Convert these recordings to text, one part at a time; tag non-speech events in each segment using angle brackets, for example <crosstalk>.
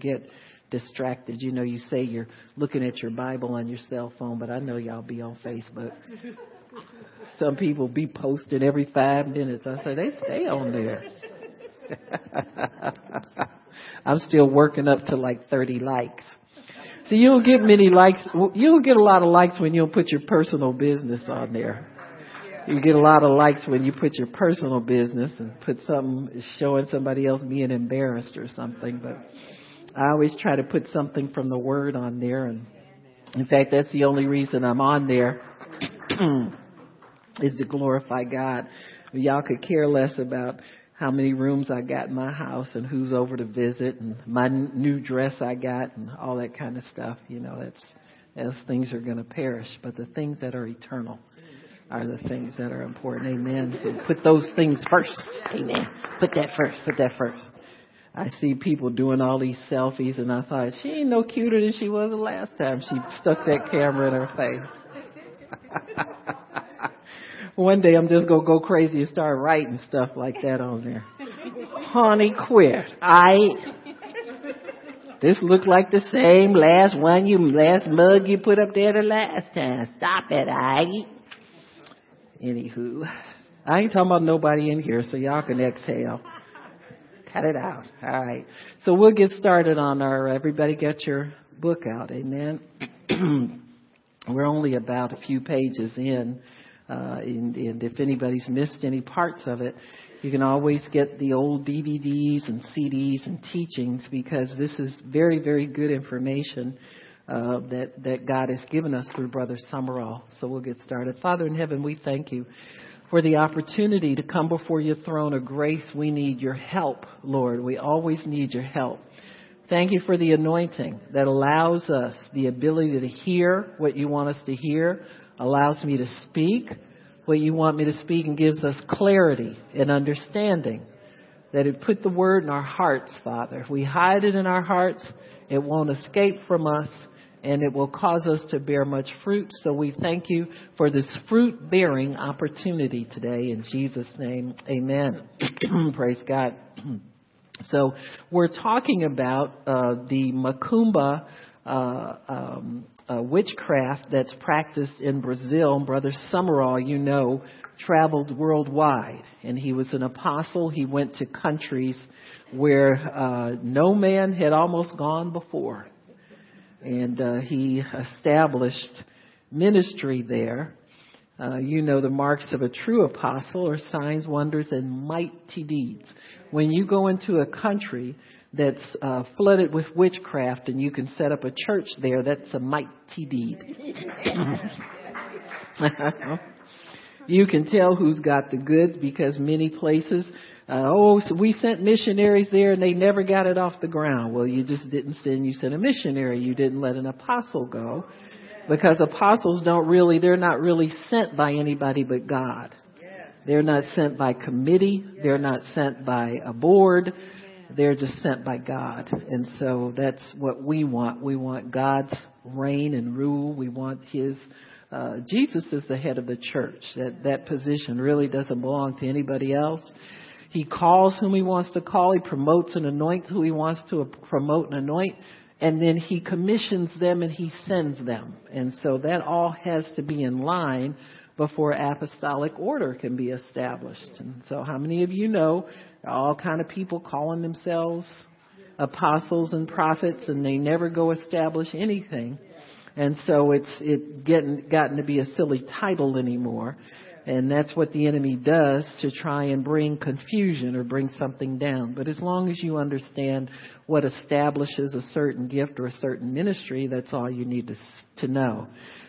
get distracted. You know, you say you're looking at your Bible on your cell phone, but I know y'all be on Facebook. <laughs> Some people be posting every five minutes. I say they stay on there. <laughs> I'm still working up to like 30 likes. So you don't get many likes. You don't get a lot of likes when you don't put your personal business on there. You get a lot of likes when you put your personal business and put something showing somebody else being embarrassed or something. But I always try to put something from the Word on there, and in fact, that's the only reason I'm on there <clears throat> is to glorify God. Y'all could care less about how many rooms I got in my house and who's over to visit and my n- new dress I got and all that kind of stuff. You know, that's those things are going to perish, but the things that are eternal are the things that are important. Amen. Put those things first. Amen. Put that first. Put that first. I see people doing all these selfies, and I thought she ain't no cuter than she was the last time she stuck that camera in her face. <laughs> One day I'm just gonna go crazy and start writing stuff like that on there. Honey, quit. I. This looked like the same last one you last mug you put up there the last time. Stop it, I. Anywho, I ain't talking about nobody in here, so y'all can exhale. Cut it out. All right. So we'll get started on our, everybody get your book out. Amen. <clears throat> We're only about a few pages in. Uh, and, and if anybody's missed any parts of it, you can always get the old DVDs and CDs and teachings because this is very, very good information uh, that that God has given us through Brother Sumrall. So we'll get started. Father in heaven, we thank you for the opportunity to come before your throne of grace. We need your help, Lord. We always need your help. Thank you for the anointing that allows us the ability to hear what you want us to hear, allows me to speak what you want me to speak, and gives us clarity and understanding. That it put the word in our hearts, Father. If we hide it in our hearts, it won't escape from us and it will cause us to bear much fruit. So we thank you for this fruit bearing opportunity today. In Jesus' name, amen. <clears throat> Praise God. <clears throat> so we're talking about uh, the Macumba uh, um, uh, witchcraft that's practiced in Brazil. Brother Sumrall, you know, traveled worldwide, and he was an apostle. He went to countries where uh, no man had almost gone before and uh, he established ministry there. Uh, you know the marks of a true apostle are signs, wonders, and mighty deeds. When you go into a country that's uh, flooded with witchcraft and you can set up a church there, that's a mighty deed. <laughs> you can tell who's got the goods because many places uh, oh, so we sent missionaries there and they never got it off the ground. Well, you just didn't send, you sent a missionary. You didn't let an apostle go. Because apostles don't really, they're not really sent by anybody but God. They're not sent by committee. They're not sent by a board. They're just sent by God. And so that's what we want. We want God's reign and rule. We want His, uh, Jesus is the head of the church. That, that position really doesn't belong to anybody else. He calls whom he wants to call. He promotes and anoints who he wants to promote and anoint. And then he commissions them and he sends them. And so that all has to be in line before apostolic order can be established. And so how many of you know all kind of people calling themselves apostles and prophets and they never go establish anything. And so it's it getting gotten to be a silly title anymore. And that's what the enemy does to try and bring confusion or bring something down. But as long as you understand what establishes a certain gift or a certain ministry, that's all you need to, to know.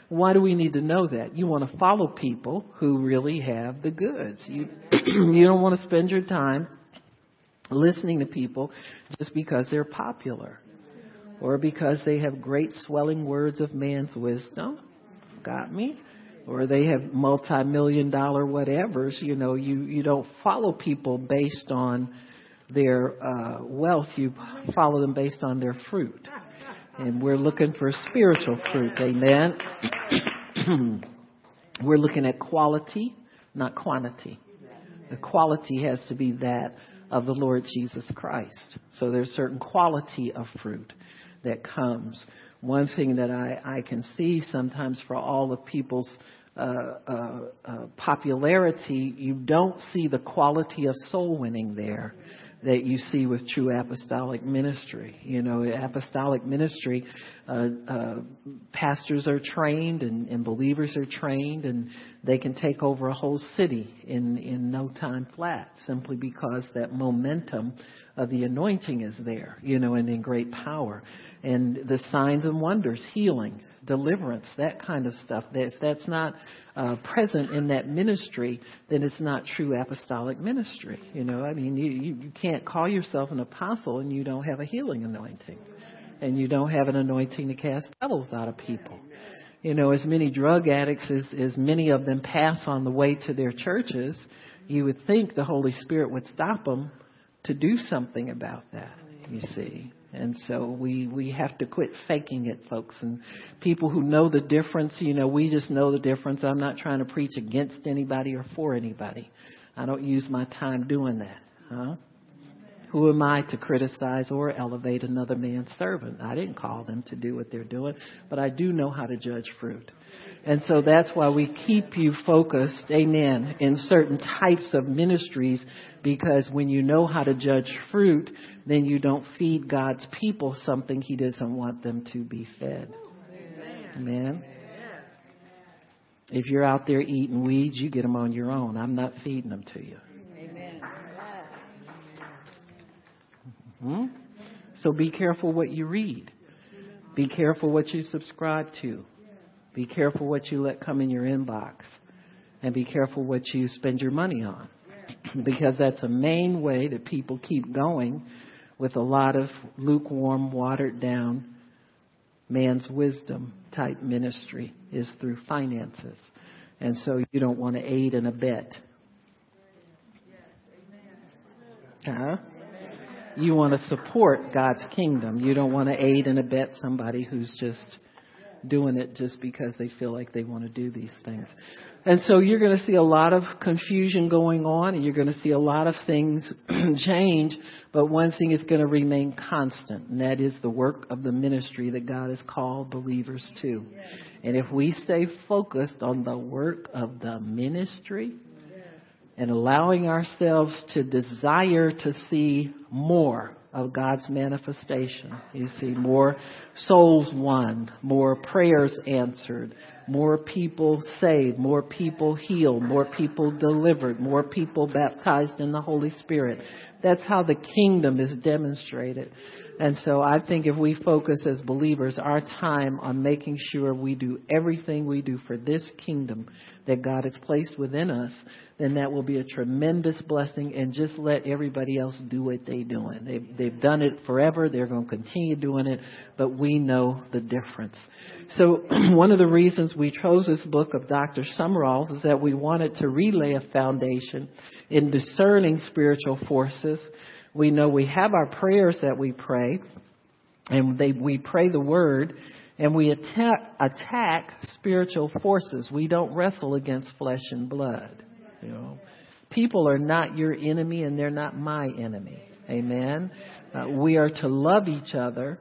Why do we need to know that? You want to follow people who really have the goods. You, <clears throat> you don't want to spend your time listening to people just because they're popular or because they have great swelling words of man's wisdom. Got me? or they have multi-million dollar whatevers. You know, you you don't follow people based on their uh, wealth. You follow them based on their fruit, and we're looking for spiritual fruit. Amen. <clears throat> we're looking at quality, not quantity. The quality has to be that of the Lord Jesus Christ. So there's certain quality of fruit that comes. One thing that I, I can see sometimes for all of people's uh, uh, uh, popularity, you don't see the quality of soul winning there that you see with true apostolic ministry. You know, apostolic ministry, uh, uh, pastors are trained and, and believers are trained, and they can take over a whole city in in no time flat, simply because that momentum of the anointing is there. You know, and in great power, and the signs and wonders, healing, deliverance, that kind of stuff. That if that's not uh, present in that ministry, then it's not true apostolic ministry. You know, I mean, you, you, you can't call yourself an apostle and you don't have a healing anointing, and you don't have an anointing to cast devils out of people. You know, as many drug addicts as, as many of them pass on the way to their churches, you would think the Holy Spirit would stop them to do something about that. You see. And so we, we have to quit faking it, folks. And people who know the difference, you know, we just know the difference. I'm not trying to preach against anybody or for anybody. I don't use my time doing that. Huh? Who am I to criticize or elevate another man's servant? I didn't call them to do what they're doing, but I do know how to judge fruit. And so that's why we keep you focused, amen, in certain types of ministries because when you know how to judge fruit, then you don't feed God's people something He doesn't want them to be fed. Amen. If you're out there eating weeds, you get them on your own. I'm not feeding them to you. Hmm? So be careful what you read. Be careful what you subscribe to. Be careful what you let come in your inbox. And be careful what you spend your money on. <clears throat> because that's a main way that people keep going with a lot of lukewarm, watered down man's wisdom type ministry is through finances. And so you don't want to aid and abet. Huh? You want to support God's kingdom. You don't want to aid and abet somebody who's just doing it just because they feel like they want to do these things. And so you're going to see a lot of confusion going on and you're going to see a lot of things <clears throat> change, but one thing is going to remain constant, and that is the work of the ministry that God has called believers to. And if we stay focused on the work of the ministry, and allowing ourselves to desire to see more of God's manifestation. You see, more souls won, more prayers answered, more people saved, more people healed, more people delivered, more people baptized in the Holy Spirit. That's how the kingdom is demonstrated. And so I think if we focus as believers our time on making sure we do everything we do for this kingdom that God has placed within us, then that will be a tremendous blessing and just let everybody else do what they're doing. They've, they've done it forever. They're going to continue doing it, but we know the difference. So <clears throat> one of the reasons we chose this book of Dr. Sumrall's is that we wanted to relay a foundation in discerning spiritual forces we know we have our prayers that we pray, and they, we pray the word, and we attack, attack spiritual forces. We don't wrestle against flesh and blood. You know, people are not your enemy, and they're not my enemy. Amen. Uh, we are to love each other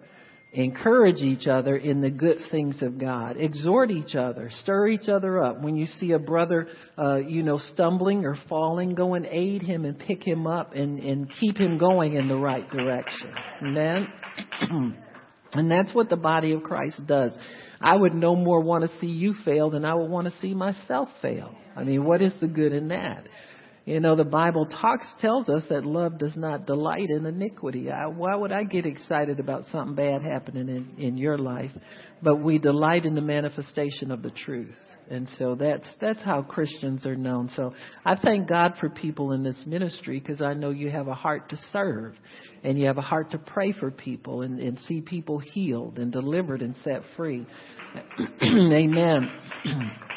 encourage each other in the good things of God. Exhort each other. Stir each other up. When you see a brother, uh, you know, stumbling or falling, go and aid him and pick him up and, and keep him going in the right direction. Amen? <clears throat> and that's what the body of Christ does. I would no more want to see you fail than I would want to see myself fail. I mean, what is the good in that? You know, the Bible talks, tells us that love does not delight in iniquity. I, why would I get excited about something bad happening in, in your life? But we delight in the manifestation of the truth. And so that's, that's how Christians are known. So I thank God for people in this ministry because I know you have a heart to serve and you have a heart to pray for people and, and see people healed and delivered and set free. <clears throat> Amen. <clears throat>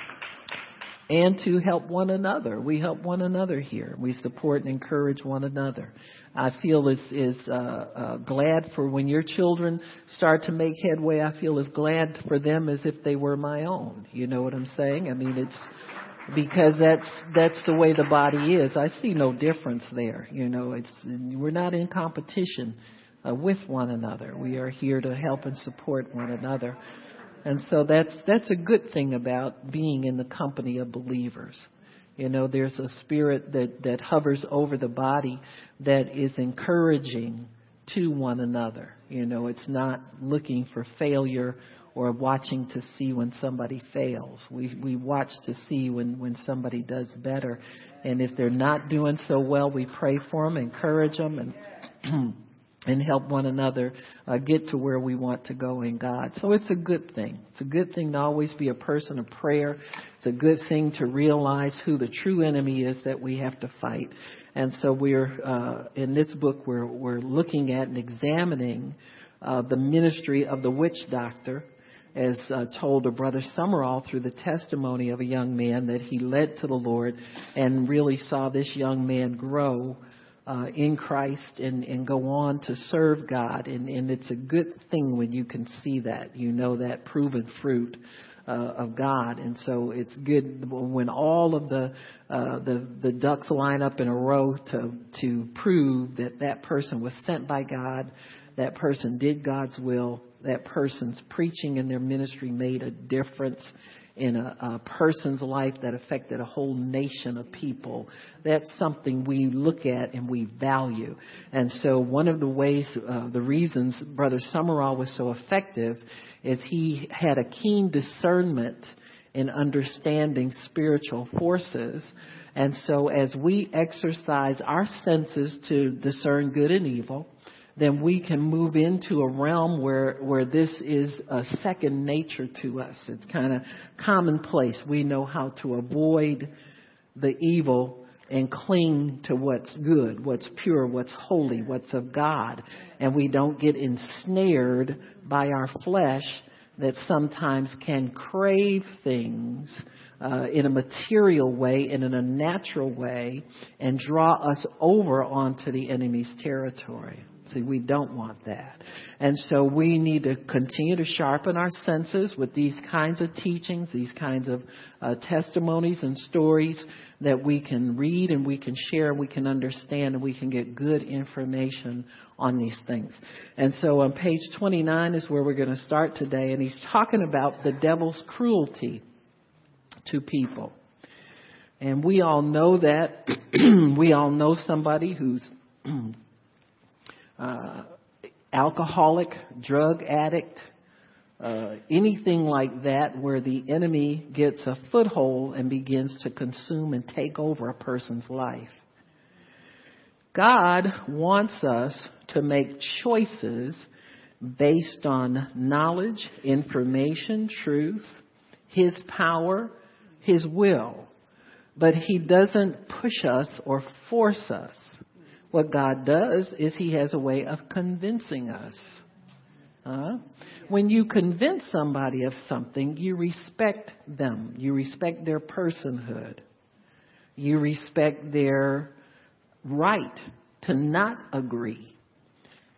and to help one another. We help one another here. We support and encourage one another. I feel as is uh, uh, glad for when your children start to make headway. I feel as glad for them as if they were my own. You know what I'm saying? I mean, it's because that's that's the way the body is. I see no difference there. You know, it's we're not in competition uh, with one another. We are here to help and support one another. And so that's that's a good thing about being in the company of believers. You know, there's a spirit that that hovers over the body that is encouraging to one another. You know, it's not looking for failure or watching to see when somebody fails. We we watch to see when when somebody does better, and if they're not doing so well, we pray for them, encourage them, and <clears throat> and help one another uh, get to where we want to go in God. So it's a good thing. It's a good thing to always be a person of prayer. It's a good thing to realize who the true enemy is that we have to fight. And so we're uh, in this book we're we're looking at and examining uh, the ministry of the witch doctor. As uh, told to Brother Sumrall through the testimony of a young man that he led to the Lord and really saw this young man grow uh, in Christ and, and go on to serve God. And, and it's a good thing when you can see that. You know that proven fruit. Uh, of God, and so it's good when all of the uh, the the ducks line up in a row to to prove that that person was sent by God, that person did God's will, that person's preaching and their ministry made a difference, in a, a person's life that affected a whole nation of people. That's something we look at and we value. And so one of the ways, uh, the reasons Brother Sumrall was so effective is he had a keen discernment in understanding spiritual forces. And so as we exercise our senses to discern good and evil, then we can move into a realm where, where this is a second nature to us. It's kind of commonplace. We know how to avoid the evil and cling to what's good, what's pure, what's holy, what's of God. And we don't get ensnared by our flesh that sometimes can crave things uh, in a material way and in a natural way and draw us over onto the enemy's territory. See, we don't want that. And so we need to continue to sharpen our senses with these kinds of teachings, these kinds of uh, testimonies and stories that we can read and we can share and we can understand and we can get good information on these things. And so on page 29 is where we're going to start today and he's talking about the devil's cruelty to people. And we all know that. <clears throat> we all know somebody who's uh, alcoholic, drug addict, uh, anything like that where the enemy gets a foothold and begins to consume and take over a person's life. God wants us to make choices based on knowledge, information, truth, His power, His will. But He doesn't push us or force us. What God does is He has a way of convincing us. Uh, when you convince somebody of something, you respect them. You respect their personhood. You respect their right to not agree.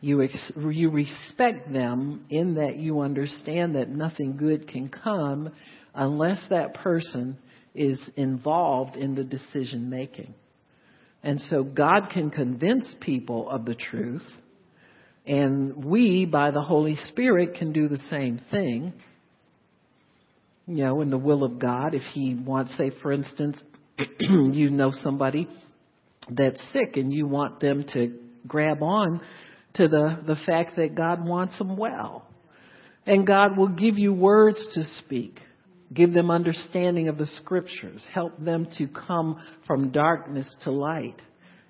You, ex- you respect them in that you understand that nothing good can come unless that person is involved in the decision making. And so God can convince people of the truth, and we, by the Holy Spirit, can do the same thing. You know, in the will of God, if He wants, say, for instance, <clears throat> you know somebody that's sick and you want them to grab on to the, the fact that God wants them well. And God will give you words to speak. Give them understanding of the scriptures. Help them to come from darkness to light.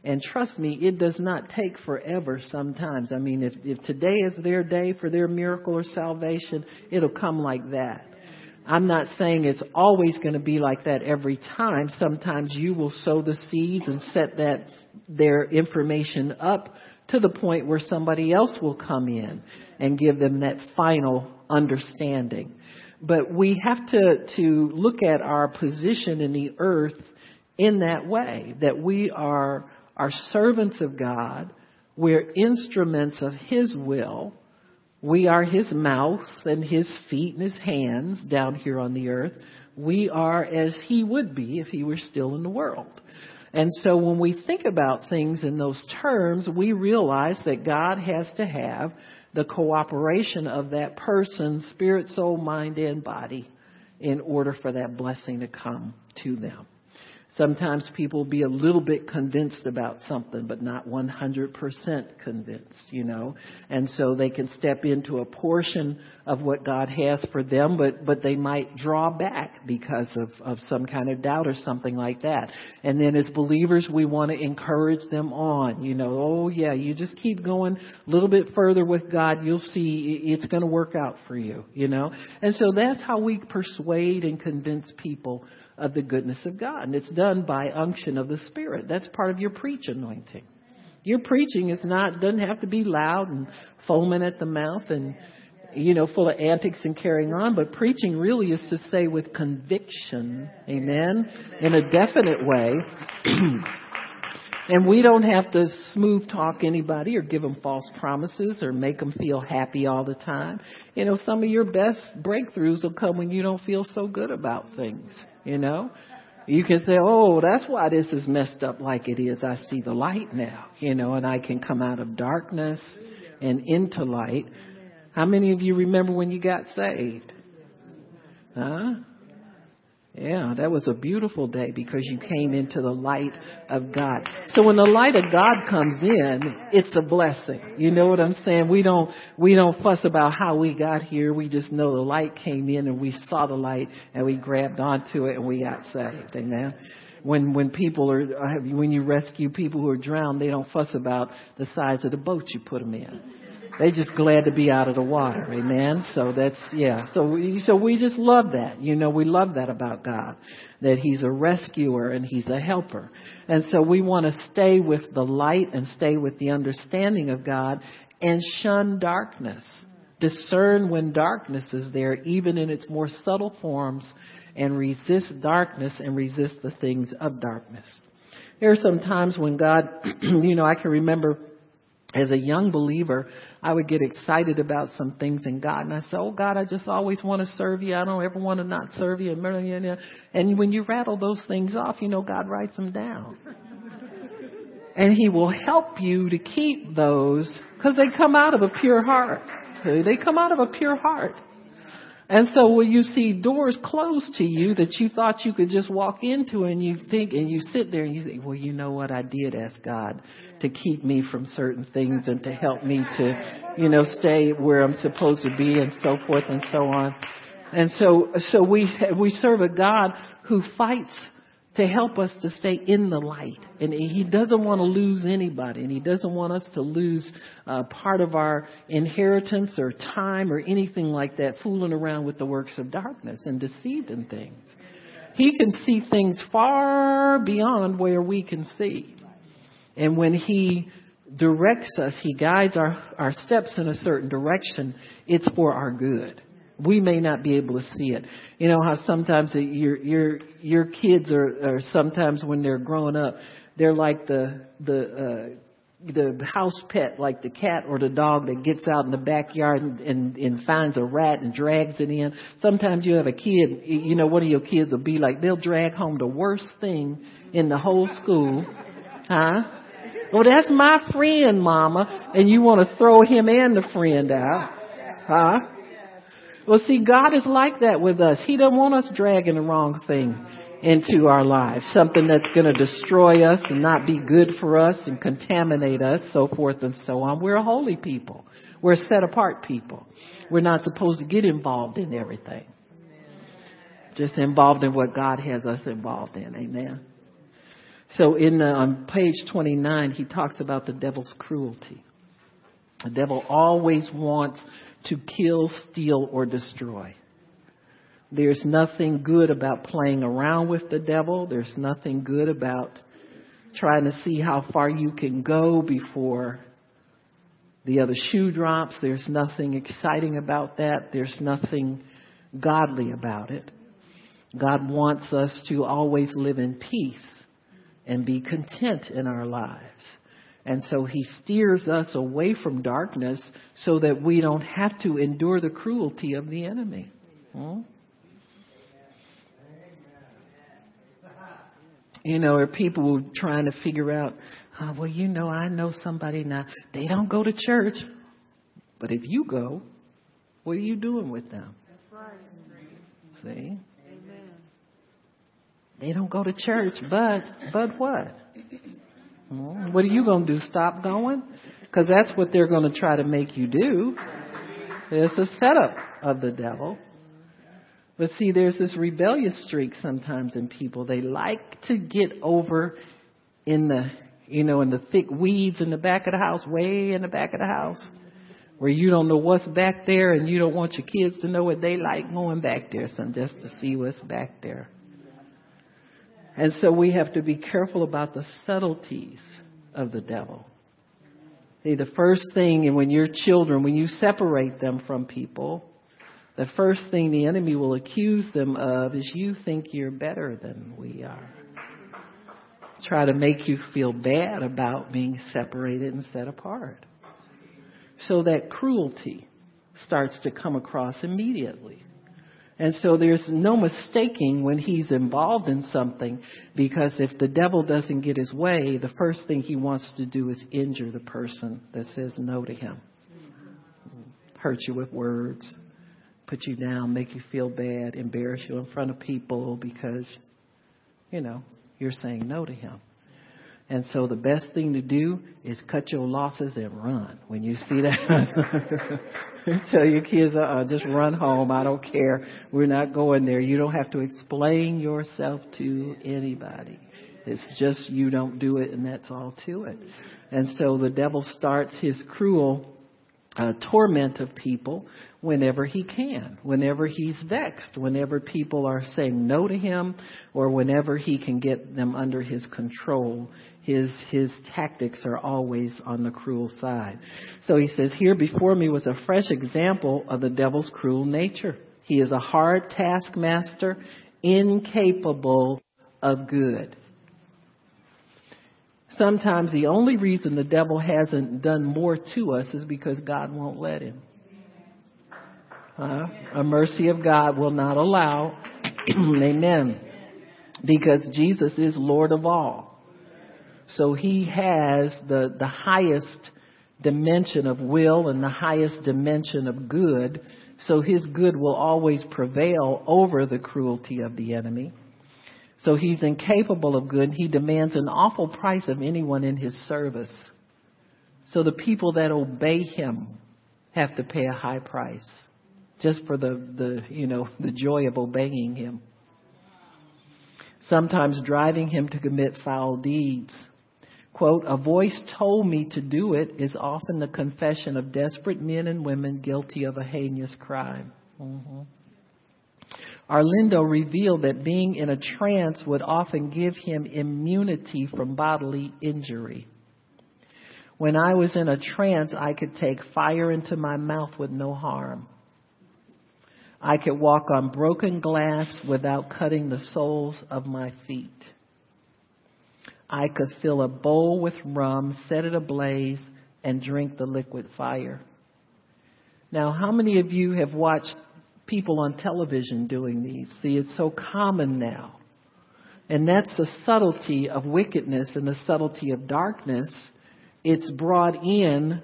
And trust me, it does not take forever sometimes. I mean, if, if today is their day for their miracle or salvation, it'll come like that. I'm not saying it's always going to be like that every time. Sometimes you will sow the seeds and set that, their information up to the point where somebody else will come in and give them that final understanding. But we have to, to look at our position in the earth in that way, that we are, are servants of God, we're instruments of His will, We are his mouth and his feet and his hands down here on the earth. We are as he would be if he were still in the world. And so when we think about things in those terms, we realize that God has to have the cooperation of that person's spirit, soul, mind, and body in order for that blessing to come to them. Sometimes people be a little bit convinced about something, but not 100% convinced, you know. And so they can step into a portion of what God has for them, but, but they might draw back because of, of some kind of doubt or something like that. And then as believers, we want to encourage them on, you know, oh yeah, you just keep going a little bit further with God. You'll see it's going to work out for you, you know. And so that's how we persuade and convince people of the goodness of God. And it's done by unction of the Spirit. That's part of your preach anointing. Your preaching is not, doesn't have to be loud and foaming at the mouth and, you know, full of antics and carrying on, but preaching really is to say with conviction, amen, in a definite way. <clears throat> and we don't have to smooth talk anybody or give them false promises or make them feel happy all the time. You know, some of your best breakthroughs will come when you don't feel so good about things you know. You can say, oh, that's why this is messed up like it is. I see the light now, you know, and I can come out of darkness and into light. How many of you remember when you got saved? Huh? Yeah, that was a beautiful day because you came into the light of God. So when the light of God comes in, it's a blessing. You know what I'm saying? We don't, we don't fuss about how we got here. We just know the light came in and we saw the light and we grabbed onto it and we got saved. Amen when when people are when you rescue people who are drowned, they don't fuss about the size of the boat you put them in. They just glad to be out of the water. Amen. So that's, yeah. So we, so we just love that. You know, we love that about God. That He's a rescuer and He's a helper. And so we want to stay with the light and stay with the understanding of God and shun darkness. Discern when darkness is there, even in its more subtle forms, and resist darkness and resist the things of darkness. There are some times when God, <clears throat> you know, I can remember as a young believer, I would get excited about some things in God. And I said, Oh God, I just always want to serve you. I don't ever want to not serve you. And when you rattle those things off, you know, God writes them down. <laughs> and He will help you to keep those because they come out of a pure heart. They come out of a pure heart. And so when you see doors closed to you that you thought you could just walk into and you think and you sit there and you think, well, you know what? I did ask God to keep me from certain things and to help me to, you know, stay where I'm supposed to be and so forth and so on. And so, so we, we serve a God who fights to help us to stay in the light. And he doesn't want to lose anybody, and he doesn't want us to lose uh, part of our inheritance or time or anything like that, fooling around with the works of darkness and deceived in things. He can see things far beyond where we can see. And when he directs us, he guides our, our steps in a certain direction, it's for our good we may not be able to see it. You know how sometimes your your your kids are, are sometimes when they're growing up, they're like the the uh, the house pet, like the cat or the dog that gets out in the backyard and, and, and finds a rat and drags it in. Sometimes you have a kid, you know, one of your kids will be like, they'll drag home the worst thing in the whole school. Huh? Well, that's my friend, mama. And you want to throw him and the friend out. Huh? Well, see, God is like that with us. He doesn't want us dragging the wrong thing into our lives, something that's going to destroy us and not be good for us and contaminate us, so forth and so on. We're a holy people. We're a set apart people. We're not supposed to get involved in everything. Just involved in what God has us involved in. Amen. So in uh, on page 29, he talks about the devil's cruelty. The devil always wants to kill, steal, or destroy. There's nothing good about playing around with the devil. There's nothing good about trying to see how far you can go before the other shoe drops. There's nothing exciting about that. There's nothing godly about it. God wants us to always live in peace and be content in our lives. And so he steers us away from darkness so that we don't have to endure the cruelty of the enemy. Hmm? You know, are people trying to figure out, oh, well, you know, I know somebody now. They don't go to church. But if you go, what are you doing with them? That's right. See? Amen. They don't go to church, but but what? Hmm, What are you going to do? Stop going? Because that's what they're going to try to make you do. It's a setup of the devil. But see, there's this rebellious streak sometimes in people. They like to get over in the, you know, in the thick weeds in the back of the house, way in the back of the house, where you don't know what's back there and you don't want your kids to know what they like going back there, son, just to see what's back there. And so we have to be careful about the subtleties of the devil. See, the first thing, and when your children, when you separate them from people, the first thing the enemy will accuse them of is you think you're better than we are. Try to make you feel bad about being separated and set apart. So that cruelty starts to come across immediately. And so there's no mistaking when he's involved in something because if the devil doesn't get his way, the first thing he wants to do is injure the person that says no to him. Hurt you with words, put you down, make you feel bad, embarrass you in front of people because, you know, you're saying no to him. And so the best thing to do is cut your losses and run. When you see that, <laughs> <laughs> tell your kids, uh, just run home. I don't care. We're not going there. You don't have to explain yourself to anybody. It's just you don't do it and that's all to it. And so the devil starts his cruel uh, torment of people whenever he can, whenever he's vexed, whenever people are saying no to him, or whenever he can get them under his control. His his tactics are always on the cruel side. So he says, here before me was a fresh example of the devil's cruel nature. He is a hard taskmaster, incapable of good. Sometimes the only reason the devil hasn't done more to us is because God won't let him. A mercy of God will not allow. <clears throat> Amen. Because Jesus is Lord of all. So he has the, the highest dimension of will and the highest dimension of good. So his good will always prevail over the cruelty of the enemy. So he's incapable of good. He demands an awful price of anyone in his service. So the people that obey him have to pay a high price just for the, the, you know, <laughs> the joy of obeying him. Sometimes driving him to commit foul deeds. Quote, a voice told me to do it is often the confession of desperate men and women guilty of a heinous crime. Mm-hmm. Arlindo revealed that being in a trance would often give him immunity from bodily injury. When I was in a trance, I could take fire into my mouth with no harm. I could walk on broken glass without cutting the soles of my feet. I could fill a bowl with rum, set it ablaze, and drink the liquid fire. Now, how many of you have watched people on television doing these. See, it's so common now. And that's the subtlety of wickedness and the subtlety of darkness. It's brought in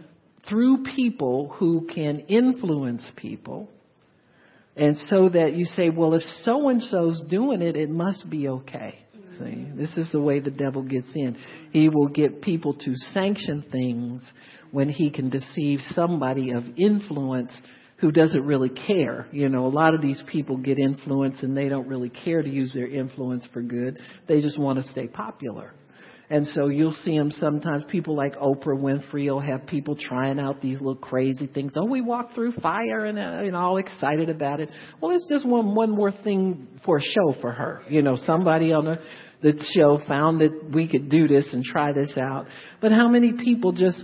through people who can influence people. And so that you say, well, if so and so's doing it, it must be okay. See, this is the way the devil gets in. He will get people to sanction things when he can deceive somebody of influence who doesn't really care. You know, a lot of these people get influence and they don't really care to use their influence for good. They just want to stay popular. And so you'll see them sometimes. People like Oprah Winfrey will have people trying out these little crazy things. Oh, we walk through fire and uh, know all excited about it. Well, it's just one one more thing for a show for her. You know, somebody on the the show found that we could do this and try this out. But how many people just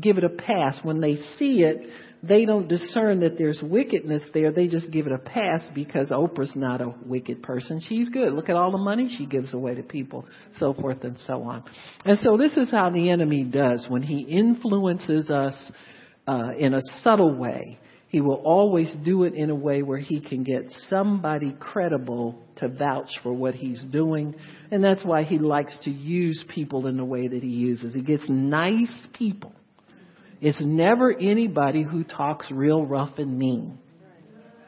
give it a pass when they see it? They don't discern that there's wickedness there. They just give it a pass because Oprah's not a wicked person. She's good. Look at all the money she gives away to people, so forth and so on. And so this is how the enemy does when he influences us uh, in a subtle way. He will always do it in a way where he can get somebody credible to vouch for what he's doing. And that's why he likes to use people in the way that he uses. He gets nice people it's never anybody who talks real rough and mean.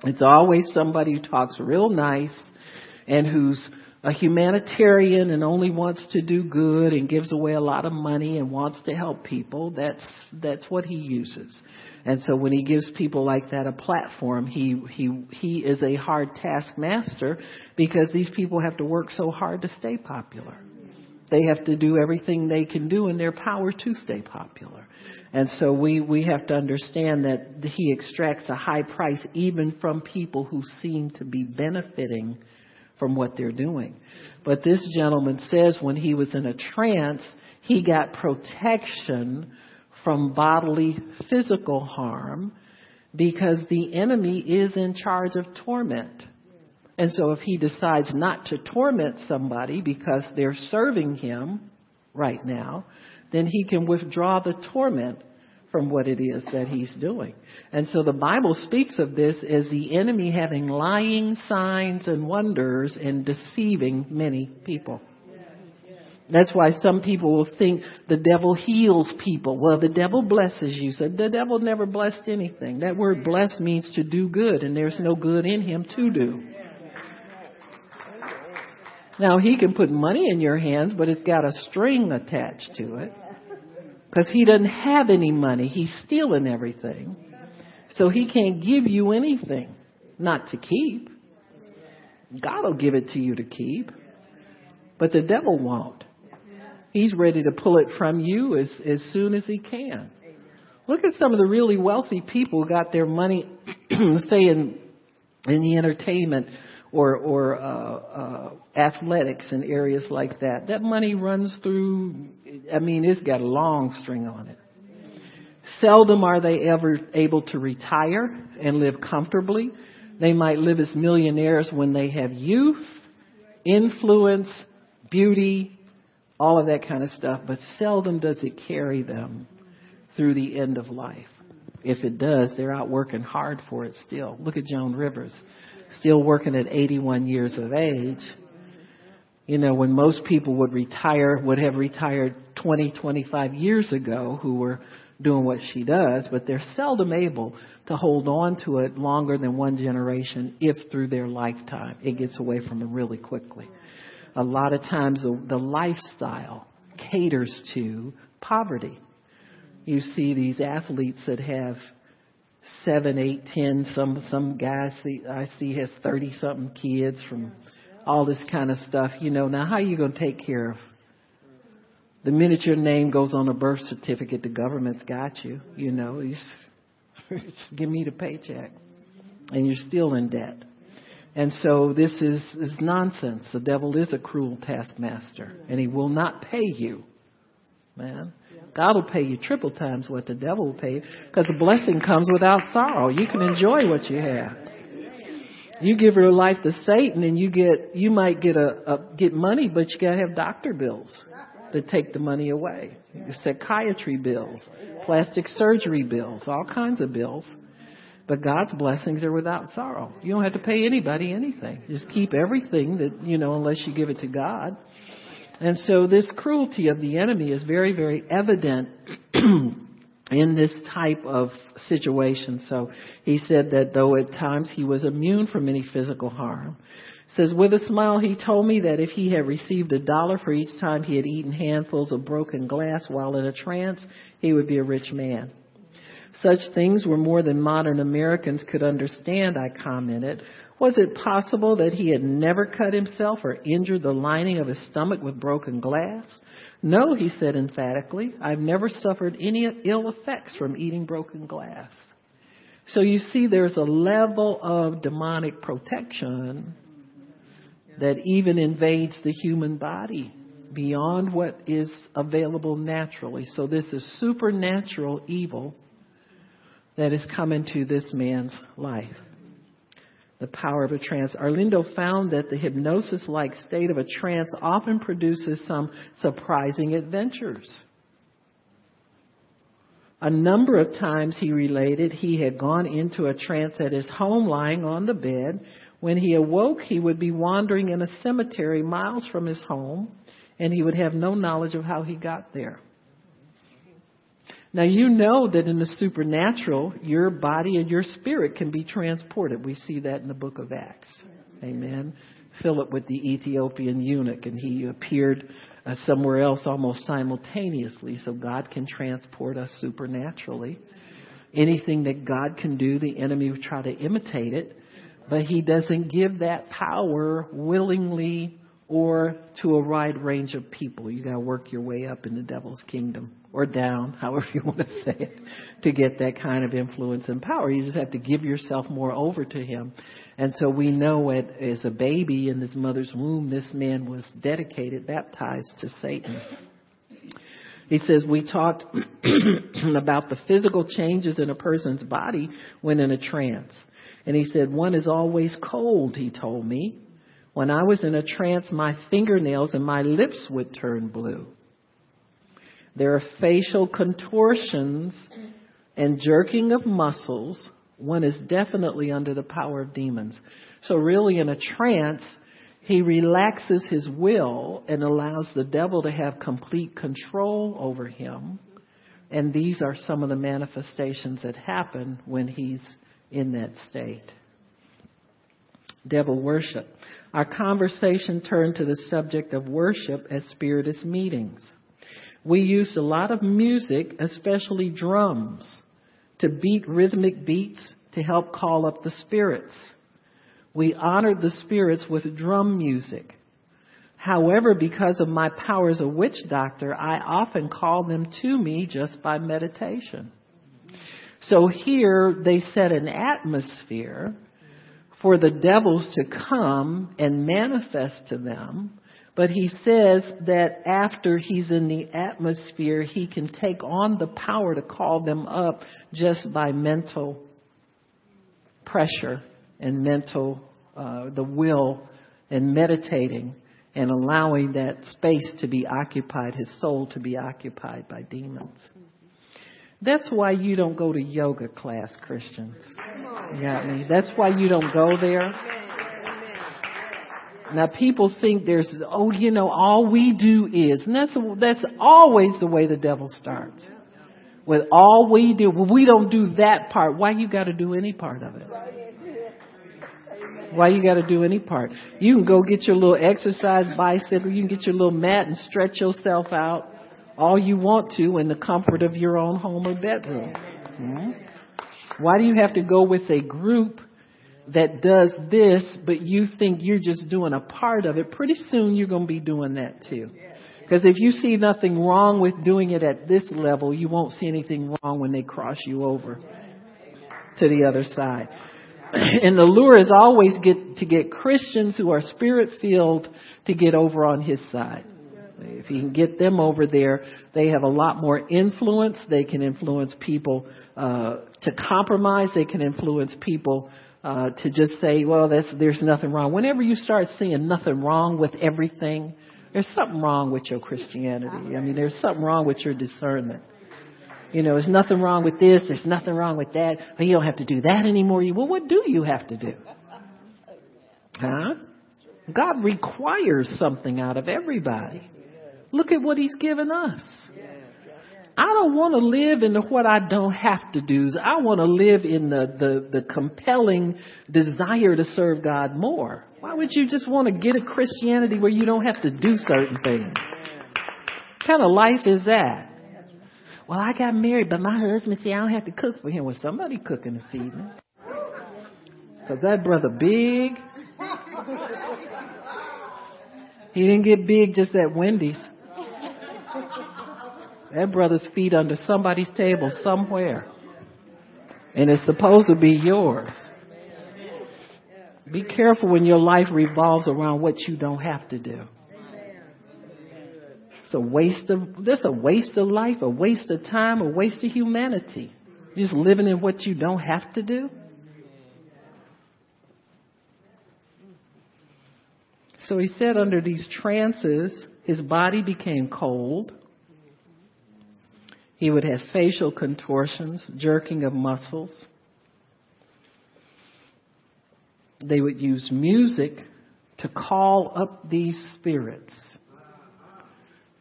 It's always somebody who talks real nice and who's a humanitarian and only wants to do good and gives away a lot of money and wants to help people. That's that's what he uses. And so when he gives people like that a platform, he he he is a hard taskmaster because these people have to work so hard to stay popular. They have to do everything they can do in their power to stay popular. And so we, we have to understand that he extracts a high price even from people who seem to be benefiting from what they're doing. But this gentleman says when he was in a trance, he got protection from bodily physical harm because the enemy is in charge of torment. And so if he decides not to torment somebody because they're serving him right now, then he can withdraw the torment from what it is that he's doing. And so the Bible speaks of this as the enemy having lying signs and wonders and deceiving many people. That's why some people will think the devil heals people. Well, the devil blesses you. So the devil never blessed anything. That word bless means to do good, and there's no good in him to do. Now he can put money in your hands, but it's got a string attached to it. Because he doesn't have any money. He's stealing everything. So he can't give you anything not to keep. God will give it to you to keep. But the devil won't. He's ready to pull it from you as, as soon as he can. Look at some of the really wealthy people who got their money, <clears throat> say in, in the entertainment or or uh, uh, athletics and areas like that. That money runs through. I mean, it's got a long string on it. Seldom are they ever able to retire and live comfortably. They might live as millionaires when they have youth, influence, beauty, all of that kind of stuff, but seldom does it carry them through the end of life. If it does, they're out working hard for it still. Look at Joan Rivers still working at 81 years of age. You know, when most people would retire, would have retired 20, 25 years ago who were doing what she does, but they're seldom able to hold on to it longer than one generation if through their lifetime it gets away from them really quickly. A lot of times the, the lifestyle caters to poverty. You see these athletes that have seven, eight, ten. Some some guy see I see has thirty something kids from all this kind of stuff. You know, now how are you going to take care of? The minute your name goes on a birth certificate, the government's got you. You know, you <laughs> just give me the paycheck, and you're still in debt. And so this is, is nonsense. The devil is a cruel taskmaster, and he will not pay you, man. God will pay you triple times what the devil will pay you because the blessing comes without sorrow. You can enjoy what you have. You give your life to Satan and you get, you might get a, a get money, but you gotta have doctor bills that take the money away. Psychiatry bills, plastic surgery bills, all kinds of bills. But God's blessings are without sorrow. You don't have to pay anybody anything. Just keep everything that, you know, unless you give it to God. And so this cruelty of the enemy is very, very evident <clears throat> in this type of situation. So he said that though at times he was immune from any physical harm, says with a smile he told me that if he had received a dollar for each time he had eaten handfuls of broken glass while in a trance, he would be a rich man. Such things were more than modern Americans could understand, I commented. Was it possible that he had never cut himself or injured the lining of his stomach with broken glass? No, he said emphatically. I've never suffered any ill effects from eating broken glass. So you see, there's a level of demonic protection that even invades the human body beyond what is available naturally. So this is supernatural evil that has come into this man's life. The power of a trance. Arlindo found that the hypnosis like state of a trance often produces some surprising adventures. A number of times he related he had gone into a trance at his home lying on the bed. When he awoke, he would be wandering in a cemetery miles from his home and he would have no knowledge of how he got there. Now you know that in the supernatural, your body and your spirit can be transported. We see that in the book of Acts. Amen. Philip with the Ethiopian eunuch and he appeared uh, somewhere else almost simultaneously. So God can transport us supernaturally. Anything that God can do, the enemy will try to imitate it, but he doesn't give that power willingly or to a wide range of people. You got to work your way up in the devil's kingdom or down, however you want to say it, to get that kind of influence and power. You just have to give yourself more over to him. And so we know it, as a baby in his mother's womb, this man was dedicated, baptized to Satan. He says, we talked <clears throat> about the physical changes in a person's body when in a trance. And he said, one is always cold, he told me. When I was in a trance, my fingernails and my lips would turn blue. There are facial contortions and jerking of muscles. One is definitely under the power of demons. So really in a trance, he relaxes his will and allows the devil to have complete control over him. And these are some of the manifestations that happen when he's in that state. Devil worship. Our conversation turned to the subject of worship at spiritist meetings. We used a lot of music, especially drums, to beat rhythmic beats to help call up the spirits. We honored the spirits with drum music. However, because of my power as a witch doctor, I often call them to me just by meditation. So here they set an atmosphere for the devils to come and manifest to them but he says that after he's in the atmosphere, he can take on the power to call them up just by mental pressure and mental, uh, the will and meditating and allowing that space to be occupied, his soul to be occupied by demons. That's why you don't go to yoga class, Christians. You got me? That's why you don't go there. Now people think there's, oh, you know, all we do is, and that's, that's always the way the devil starts. With all we do, well, we don't do that part. Why you gotta do any part of it? Why you gotta do any part? You can go get your little exercise bicycle, you can get your little mat and stretch yourself out all you want to in the comfort of your own home or bedroom. Hmm? Why do you have to go with a group that does this, but you think you're just doing a part of it, pretty soon you're going to be doing that too. Because if you see nothing wrong with doing it at this level, you won't see anything wrong when they cross you over to the other side. <clears throat> and the lure is always get to get Christians who are spirit filled to get over on his side. If he can get them over there, they have a lot more influence. They can influence people uh, to compromise. They can influence people uh, to just say, well, that's, there's nothing wrong. Whenever you start seeing nothing wrong with everything, there's something wrong with your Christianity. I mean, there's something wrong with your discernment. You know, there's nothing wrong with this, there's nothing wrong with that. But you don't have to do that anymore. Well, what do you have to do? Huh? God requires something out of everybody. Look at what He's given us. I don't want to live in the what I don't have to do. I want to live in the, the, the compelling desire to serve God more. Why would you just want to get a Christianity where you don't have to do certain things? What kind of life is that? Well, I got married, but my husband said I don't have to cook for him. Well, somebody cooking and feeding. Cause that brother big. He didn't get big just at Wendy's. That brother's feet under somebody's table somewhere. And it's supposed to be yours. Be careful when your life revolves around what you don't have to do. It's a waste of, this a waste of life, a waste of time, a waste of humanity. just living in what you don't have to do. So he said, under these trances, his body became cold. He would have facial contortions, jerking of muscles. They would use music to call up these spirits.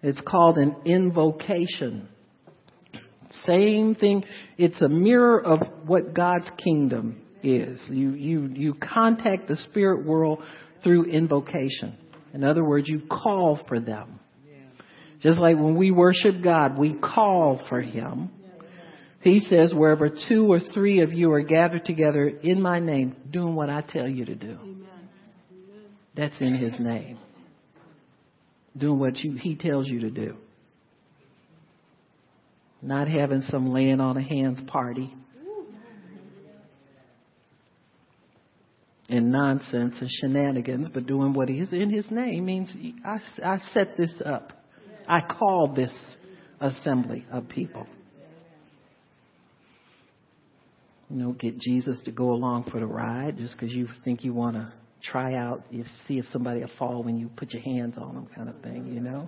It's called an invocation. Same thing. It's a mirror of what God's kingdom is. You, you, you contact the spirit world through invocation. In other words, you call for them. Just like when we worship God, we call for Him. He says, wherever two or three of you are gathered together in my name, doing what I tell you to do. That's in His name. Doing what you, He tells you to do. Not having some laying on of hands party. and nonsense and shenanigans, but doing what is in his name means I, I set this up. I call this assembly of people. You know, get Jesus to go along for the ride just because you think you want to try out, if, see if somebody will fall when you put your hands on them, kind of thing, you know?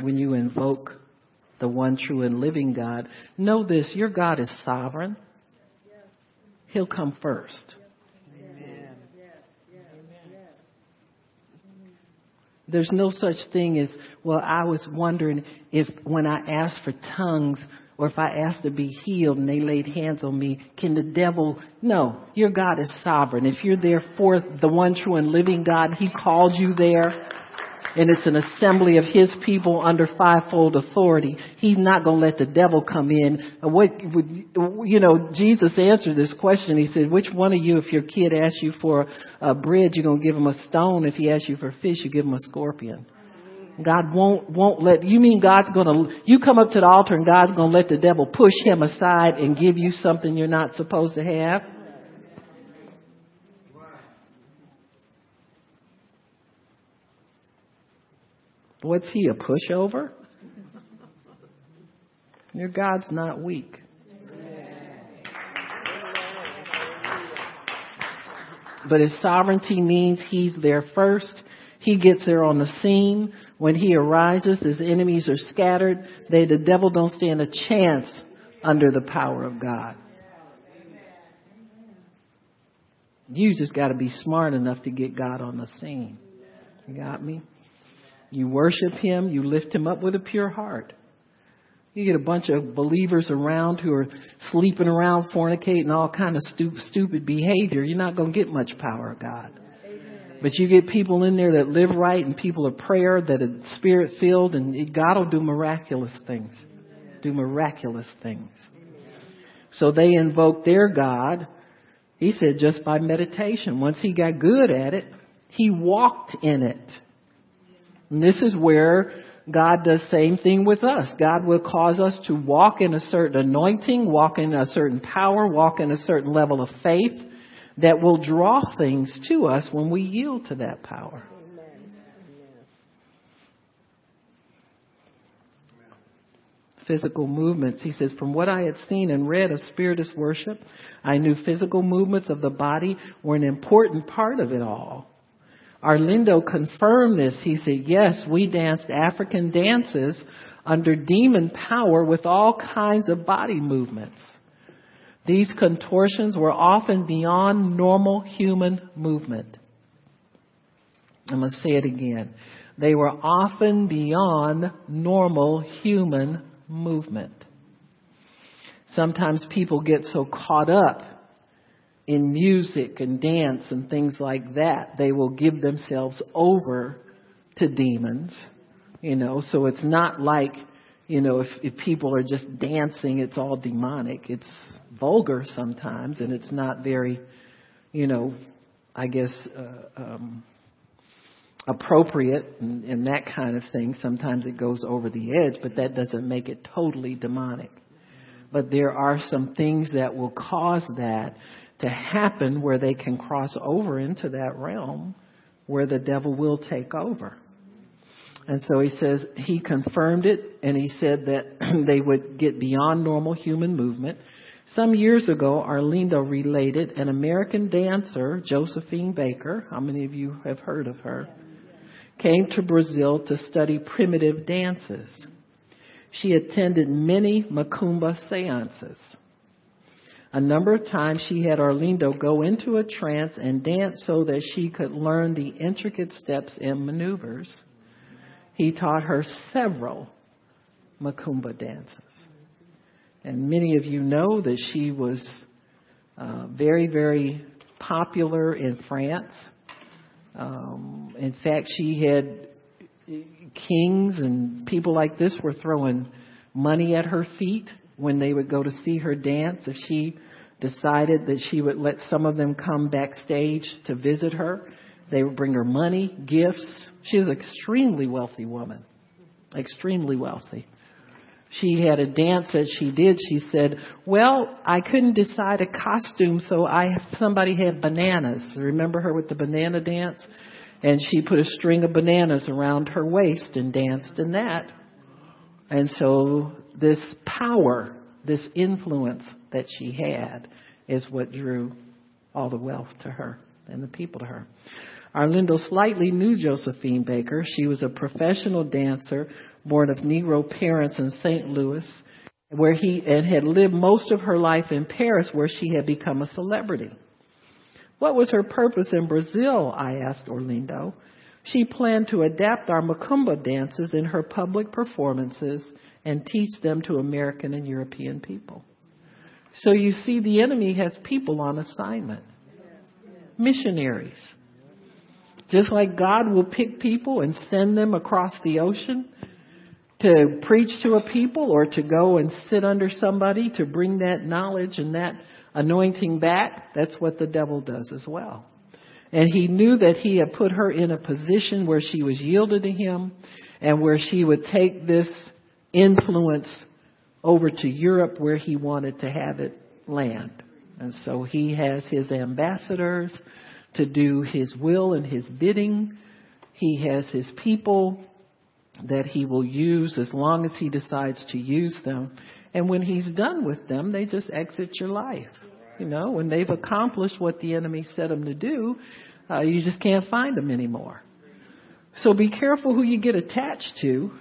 When you invoke the one true and living God, know this your God is sovereign. He'll come first. There's no such thing as, well, I was wondering if when I asked for tongues or if I asked to be healed and they laid hands on me, can the devil? No, your God is sovereign. If you're there for the one true and living God, He called you there and it's an assembly of his people under fivefold authority. He's not going to let the devil come in. Uh, what would, you know, Jesus answered this question. He said, which one of you, if your kid asks you for a bread, you're going to give him a stone. If he asks you for fish, you give him a scorpion. God won't, won't let, you mean God's gonna, you come up to the altar and God's gonna let the devil push him aside and give you something you're not supposed to have? What's he, a pushover? Your God's not weak. But his sovereignty means he's there first. He gets there on the scene. When he arises, his enemies are scattered. They, the devil don't stand a chance under the power of God. You just got to be smart enough to get God on the scene. You got me? You worship Him, you lift Him up with a pure heart. You get a bunch of believers around who are sleeping around, fornicating, all kind of stu- stupid behavior. You're not going to get much power of God. But you get people in there that live right and people of prayer that are spirit filled and God will do miraculous things. Do miraculous things. So they invoke their God. He said just by meditation. Once he got good at it, he walked in it. And this is where God does same thing with us. God will cause us to walk in a certain anointing, walk in a certain power, walk in a certain level of faith that will draw things to us when we yield to that power. Physical movements. He says, from what I had seen and read of spiritist worship, I knew physical movements of the body were an important part of it all. Arlindo confirmed this. He said, yes, we danced African dances under demon power with all kinds of body movements. These contortions were often beyond normal human movement. I'm going to say it again. They were often beyond normal human movement. Sometimes people get so caught up in music and dance and things like that, they will give themselves over to demons. You know, so it's not like, you know, if, if people are just dancing, it's all demonic. It's vulgar sometimes and it's not very, you know, I guess, uh, um, appropriate and, and that kind of thing. Sometimes it goes over the edge, but that doesn't make it totally demonic. But there are some things that will cause that to happen where they can cross over into that realm where the devil will take over. And so he says he confirmed it and he said that <clears throat> they would get beyond normal human movement. Some years ago, Arlindo related an American dancer, Josephine Baker, how many of you have heard of her, came to Brazil to study primitive dances. She attended many Macumba seances. A number of times she had Arlindo go into a trance and dance so that she could learn the intricate steps and maneuvers. He taught her several Macumba dances. And many of you know that she was uh, very, very popular in France. Um, in fact, she had kings and people like this were throwing money at her feet when they would go to see her dance. If she decided that she would let some of them come backstage to visit her, they would bring her money, gifts. She was an extremely wealthy woman, extremely wealthy she had a dance that she did. She said, "Well, I couldn't decide a costume, so I somebody had bananas. Remember her with the banana dance?" And she put a string of bananas around her waist and danced in that. And so this power, this influence that she had is what drew all the wealth to her and the people to her. Arlindo slightly knew Josephine Baker. She was a professional dancer born of Negro parents in St. Louis, where he and had lived most of her life in Paris, where she had become a celebrity. What was her purpose in Brazil? I asked Arlindo. She planned to adapt our Macumba dances in her public performances and teach them to American and European people. So you see, the enemy has people on assignment, missionaries. Just like God will pick people and send them across the ocean, to preach to a people or to go and sit under somebody to bring that knowledge and that anointing back, that's what the devil does as well. And he knew that he had put her in a position where she was yielded to him and where she would take this influence over to Europe where he wanted to have it land. And so he has his ambassadors to do his will and his bidding. He has his people that he will use as long as he decides to use them. And when he's done with them, they just exit your life. You know, when they've accomplished what the enemy set them to do, uh, you just can't find them anymore. So be careful who you get attached to,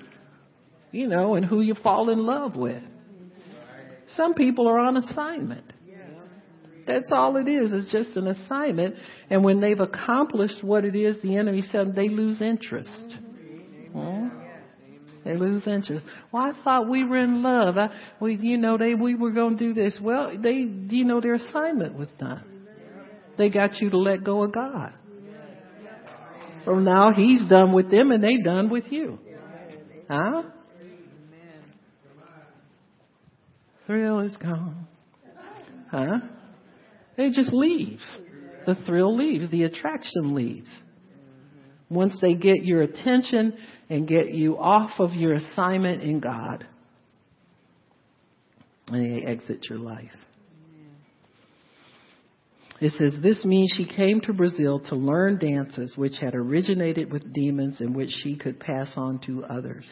you know, and who you fall in love with. Some people are on assignment. That's all it is. It's just an assignment. And when they've accomplished what it is the enemy said, they lose interest. Hmm? They lose interest. Well, I thought we were in love. I, we, you know, they we were going to do this. Well, they, you know, their assignment was done. They got you to let go of God. From now, He's done with them, and they done with you. Huh? Thrill is gone. Huh? They just leave. The thrill leaves. The attraction leaves. Once they get your attention and get you off of your assignment in God, and they exit your life. It says, This means she came to Brazil to learn dances which had originated with demons and which she could pass on to others.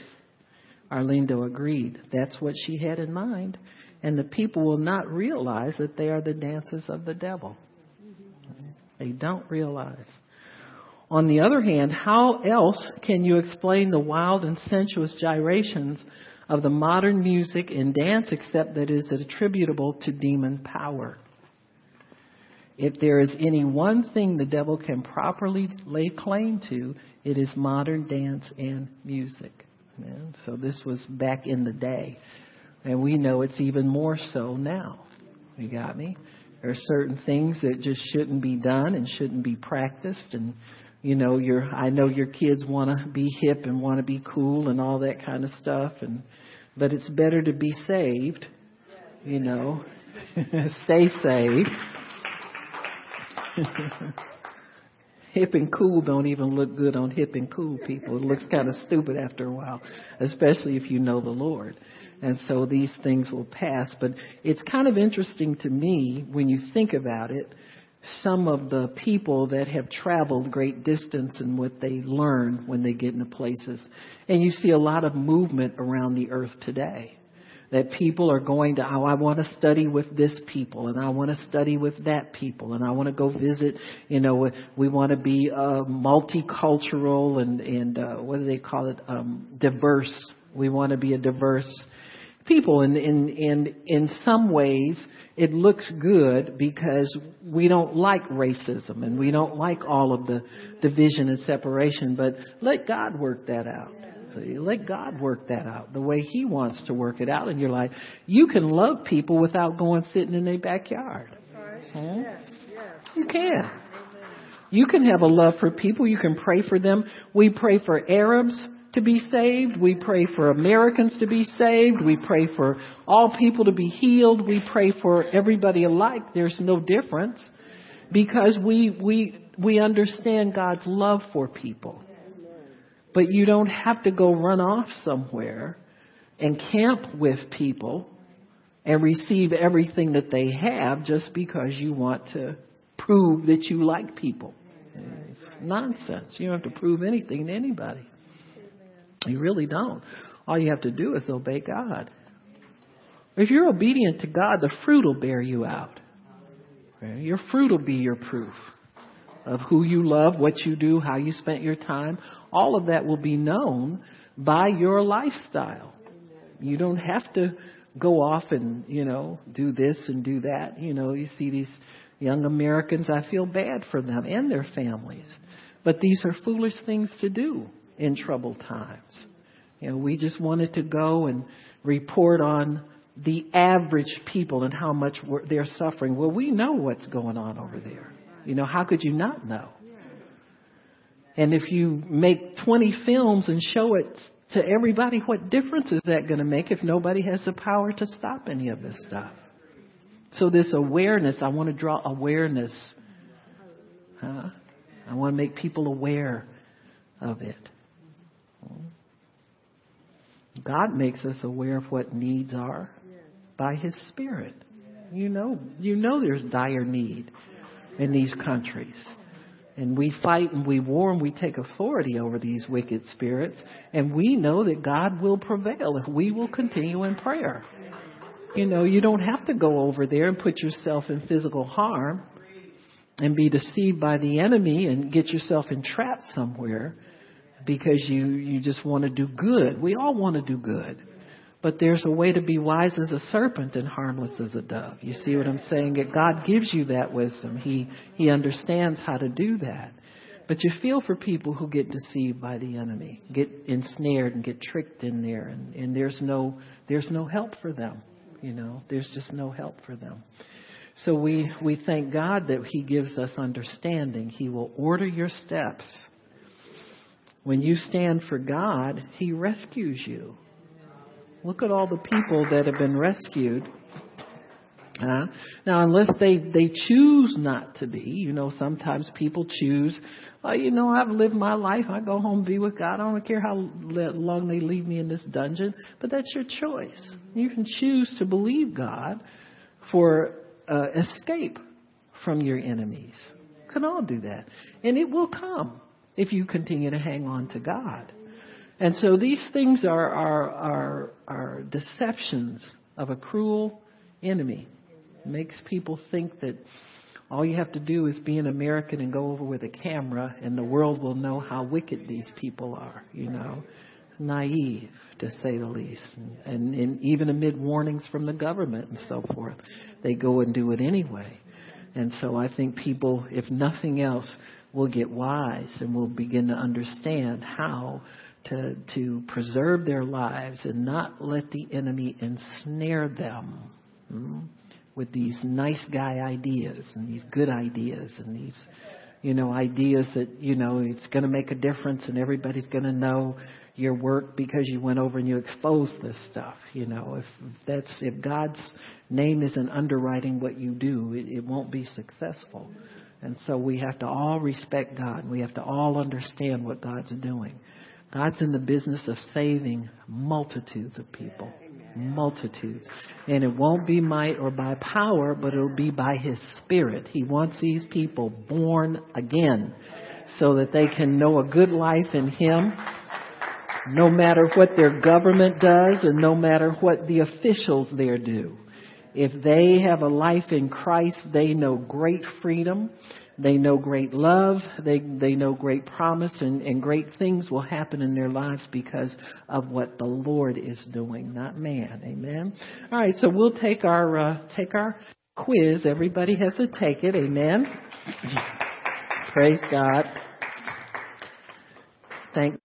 Arlindo agreed. That's what she had in mind. And the people will not realize that they are the dances of the devil. They don't realize. On the other hand, how else can you explain the wild and sensuous gyrations of the modern music and dance except that it is attributable to demon power? If there is any one thing the devil can properly lay claim to, it is modern dance and music. So this was back in the day. And we know it's even more so now. You got me? There are certain things that just shouldn't be done and shouldn't be practiced and you know your I know your kids want to be hip and want to be cool and all that kind of stuff and but it's better to be saved you know. <laughs> Stay saved. <laughs> Hip and cool don't even look good on hip and cool people. It looks kind of stupid after a while especially if you know the lord. And so these things will pass. But it's kind of interesting to me when you think about it some of the people that have traveled great distance and what they learn when they get into places. And you see a lot of movement around the earth today. That people are going to, oh, I want to study with this people and I want to study with that people and I want to go visit, you know, we want to be uh, multicultural and, and uh, what do they call it, um, diverse. We want to be a diverse people. And in, in, in some ways, it looks good because we don't like racism and we don't like all of the division and separation, but let God work that out. Let God work that out the way He wants to work it out in your life. You can love people without going sitting in their backyard. Hmm? You can. You can have a love for people. You can pray for them. We pray for Arabs to be saved. We pray for Americans to be saved. We pray for all people to be healed. We pray for everybody alike. There's no difference because we, we, we understand God's love for people. But you don't have to go run off somewhere and camp with people and receive everything that they have just because you want to prove that you like people. It's nonsense. You don't have to prove anything to anybody. You really don't. All you have to do is obey God. If you're obedient to God, the fruit will bear you out. Your fruit will be your proof of who you love, what you do, how you spent your time. All of that will be known by your lifestyle. You don't have to go off and, you know, do this and do that. You know, you see these young Americans, I feel bad for them and their families. But these are foolish things to do in troubled times. You know, we just wanted to go and report on the average people and how much they're suffering. Well, we know what's going on over there. You know, how could you not know? And if you make 20 films and show it to everybody, what difference is that going to make if nobody has the power to stop any of this stuff? So this awareness, I want to draw awareness. Huh? I want to make people aware of it. God makes us aware of what needs are by His Spirit. You know, you know there's dire need in these countries. And we fight and we war and we take authority over these wicked spirits. And we know that God will prevail if we will continue in prayer. You know, you don't have to go over there and put yourself in physical harm and be deceived by the enemy and get yourself entrapped somewhere because you, you just want to do good. We all want to do good. But there's a way to be wise as a serpent and harmless as a dove. You see what I'm saying? That God gives you that wisdom. He, he understands how to do that. But you feel for people who get deceived by the enemy, get ensnared and get tricked in there, and, and there's no there's no help for them. You know, there's just no help for them. So we we thank God that He gives us understanding. He will order your steps. When you stand for God, He rescues you. Look at all the people that have been rescued. Uh, now, unless they they choose not to be, you know, sometimes people choose. Oh, you know, I've lived my life. I go home be with God. I don't care how long they leave me in this dungeon. But that's your choice. You can choose to believe God for uh, escape from your enemies. You can all do that, and it will come if you continue to hang on to God. And so these things are, are, are, are deceptions of a cruel enemy. It makes people think that all you have to do is be an American and go over with a camera and the world will know how wicked these people are, you know. Naive, to say the least. And, and even amid warnings from the government and so forth, they go and do it anyway. And so I think people, if nothing else, will get wise and will begin to understand how to, to preserve their lives and not let the enemy ensnare them hmm, with these nice guy ideas and these good ideas and these, you know, ideas that, you know, it's going to make a difference and everybody's going to know your work because you went over and you exposed this stuff. You know, if that's, if God's name isn't underwriting what you do, it, it won't be successful. And so we have to all respect God. We have to all understand what God's doing. God's in the business of saving multitudes of people. multitudes. And it won't be might or by power, but it'll be by His Spirit. He wants these people born again so that they can know a good life in Him no matter what their government does and no matter what the officials there do. If they have a life in Christ, they know great freedom. They know great love. They, they know great promise and, and great things will happen in their lives because of what the Lord is doing, not man. Amen. All right. So we'll take our, uh, take our quiz. Everybody has to take it. Amen. Praise God. Thank